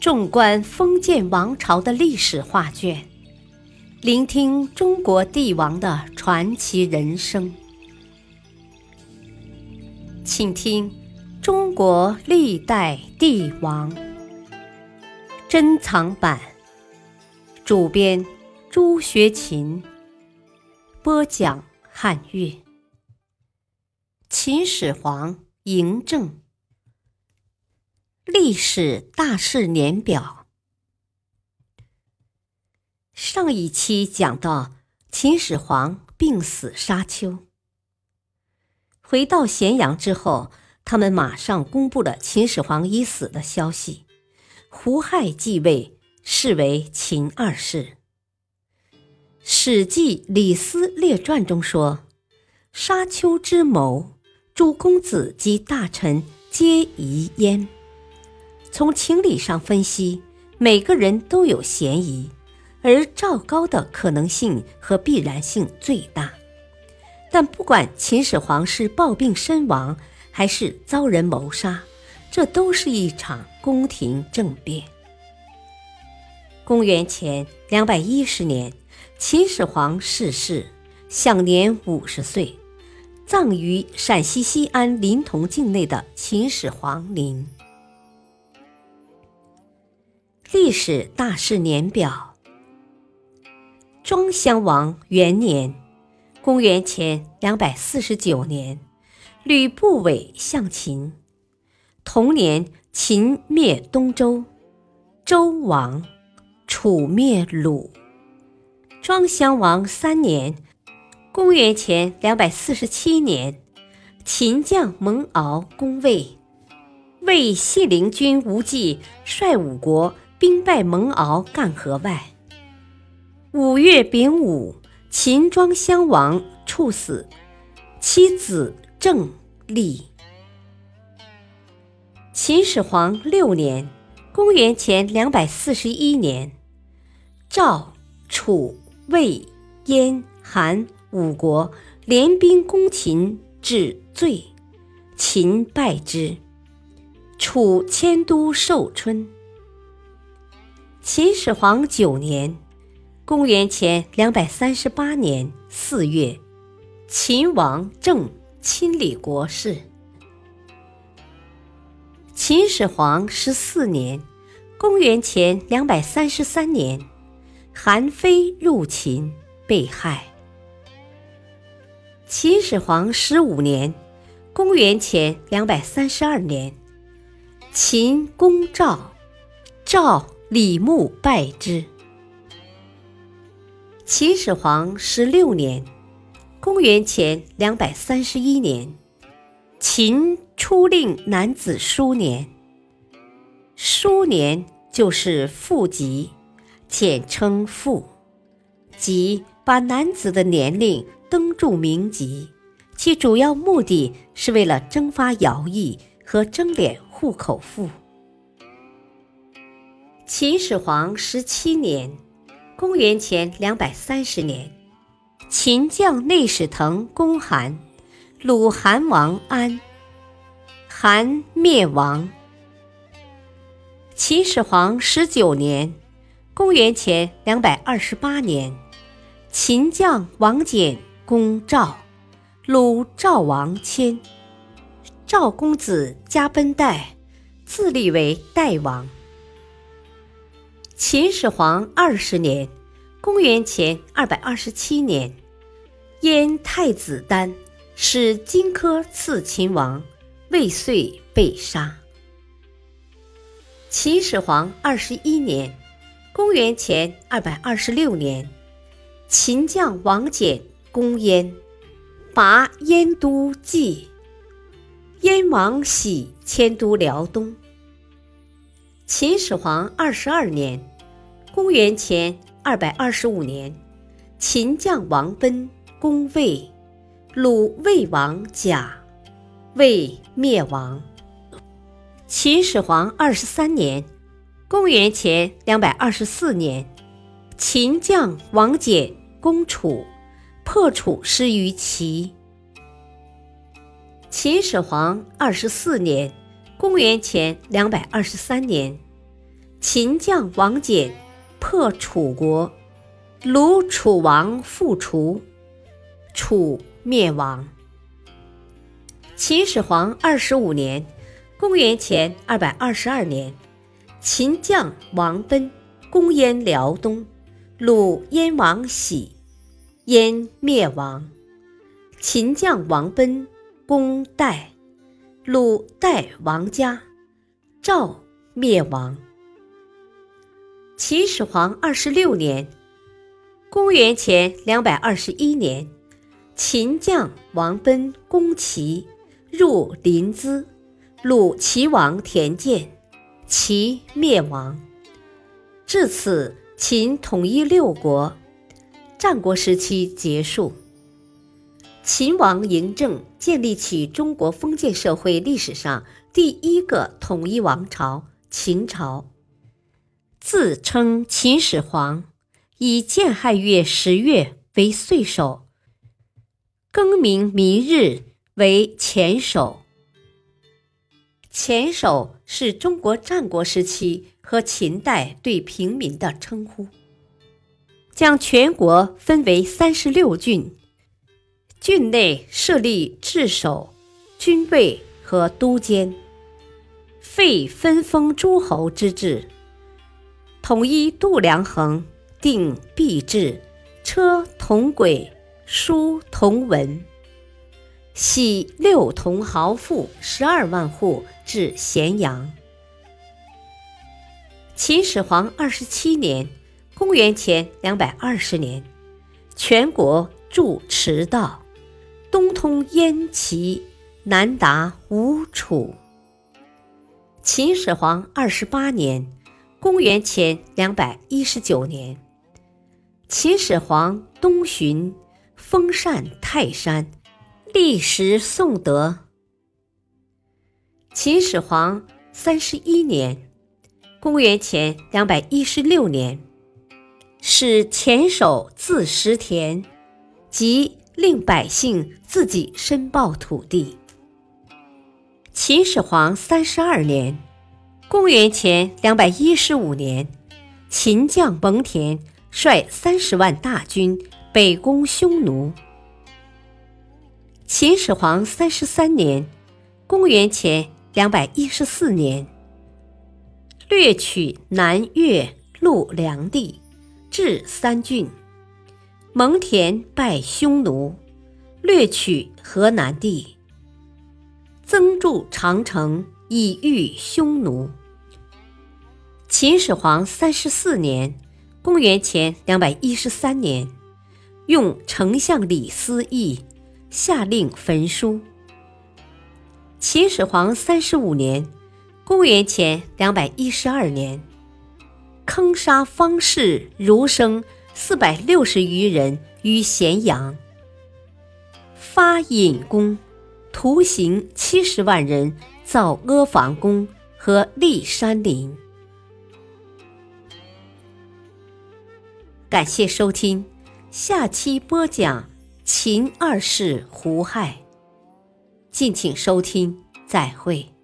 纵观封建王朝的历史画卷，聆听中国帝王的传奇人生。请听《中国历代帝王》珍藏版，主编朱学勤，播讲汉乐。秦始皇嬴政。历史大事年表。上一期讲到秦始皇病死沙丘，回到咸阳之后，他们马上公布了秦始皇已死的消息。胡亥继位，是为秦二世。《史记·李斯列传》中说：“沙丘之谋，诸公子及大臣皆疑焉。”从情理上分析，每个人都有嫌疑，而赵高的可能性和必然性最大。但不管秦始皇是暴病身亡，还是遭人谋杀，这都是一场宫廷政变。公元前两百一十年，秦始皇逝世，享年五十岁，葬于陕西西安临潼境内的秦始皇陵。历史大事年表：庄襄王元年，公元前两百四十九年，吕不韦向秦。同年，秦灭东周，周亡，楚灭鲁。庄襄王三年，公元前两百四十七年，秦将蒙敖攻魏，魏信陵君无忌率五国。兵败蒙敖干河外。五月丙午，秦庄襄王处死，其子郑立。秦始皇六年，公元前两百四十一年，赵、楚、魏、燕、韩五国联兵攻秦，至最，秦败之。楚迁都寿春。秦始皇九年，公元前两百三十八年四月，秦王政亲理国事。秦始皇十四年，公元前两百三十三年，韩非入秦，被害。秦始皇十五年，公元前两百三十二年，秦攻赵，赵。李牧败之。秦始皇十六年，公元前两百三十一年，秦初令男子书年。书年就是父籍，简称父，即把男子的年龄登注名籍，其主要目的是为了征发徭役和征敛户口赋。秦始皇十七年，公元前两百三十年，秦将内史腾攻韩，鲁韩王安，韩灭亡。秦始皇十九年，公元前两百二十八年，秦将王翦攻赵，鲁赵王迁，赵公子加奔代，自立为代王。秦始皇二十年，公元前二百二十七年，燕太子丹使荆轲刺秦王，未遂被杀。秦始皇二十一年，公元前二百二十六年，秦将王翦攻燕，拔燕都蓟，燕王喜迁都辽东。秦始皇二十二年，公元前二百二十五年，秦将王贲攻魏，鲁魏王甲，魏灭亡。秦始皇二十三年，公元前两百二十四年，秦将王翦攻楚，破楚失于齐。秦始皇二十四年。公元前两百二十三年，秦将王翦破楚国，鲁楚王复楚，楚灭亡。秦始皇二十五年（公元前二百二十二年），秦将王贲攻燕辽东，鲁燕王喜，燕灭亡。秦将王贲攻代，鲁代王嘉，赵灭亡。秦始皇二十六年（公元前两百二十一年），秦将王贲攻齐。入临淄，鲁齐王田建，齐灭亡。至此，秦统一六国，战国时期结束。秦王嬴政建立起中国封建社会历史上第一个统一王朝——秦朝，自称秦始皇，以建亥月十月为岁首，更名明日。为前首，前首是中国战国时期和秦代对平民的称呼。将全国分为三十六郡，郡内设立治守、军备和都监，废分封诸侯之制，统一度量衡，定币制，车同轨，书同文。徙六同豪富十二万户至咸阳。秦始皇二十七年（公元前两百二十年），全国筑驰道，东通燕齐，南达吴楚。秦始皇二十八年（公元前两百一十九年），秦始皇东巡，封禅泰山。历时宋德，秦始皇三十一年（公元前两百一十六年），使前手自食田，即令百姓自己申报土地。秦始皇三十二年（公元前两百一十五年），秦将蒙恬率三十万大军北攻匈奴。秦始皇三十三年（公元前两百一十四年），掠取南越陆梁地，置三郡。蒙恬败匈奴，掠取河南地，增筑长城以御匈奴。秦始皇三十四年（公元前两百一十三年），用丞相李斯义。下令焚书。秦始皇三十五年（公元前两百一十二年），坑杀方士儒生四百六十余人于咸阳，发隐功，徒刑七十万人造阿房宫和立山陵。感谢收听，下期播讲。秦二世胡亥，敬请收听，再会。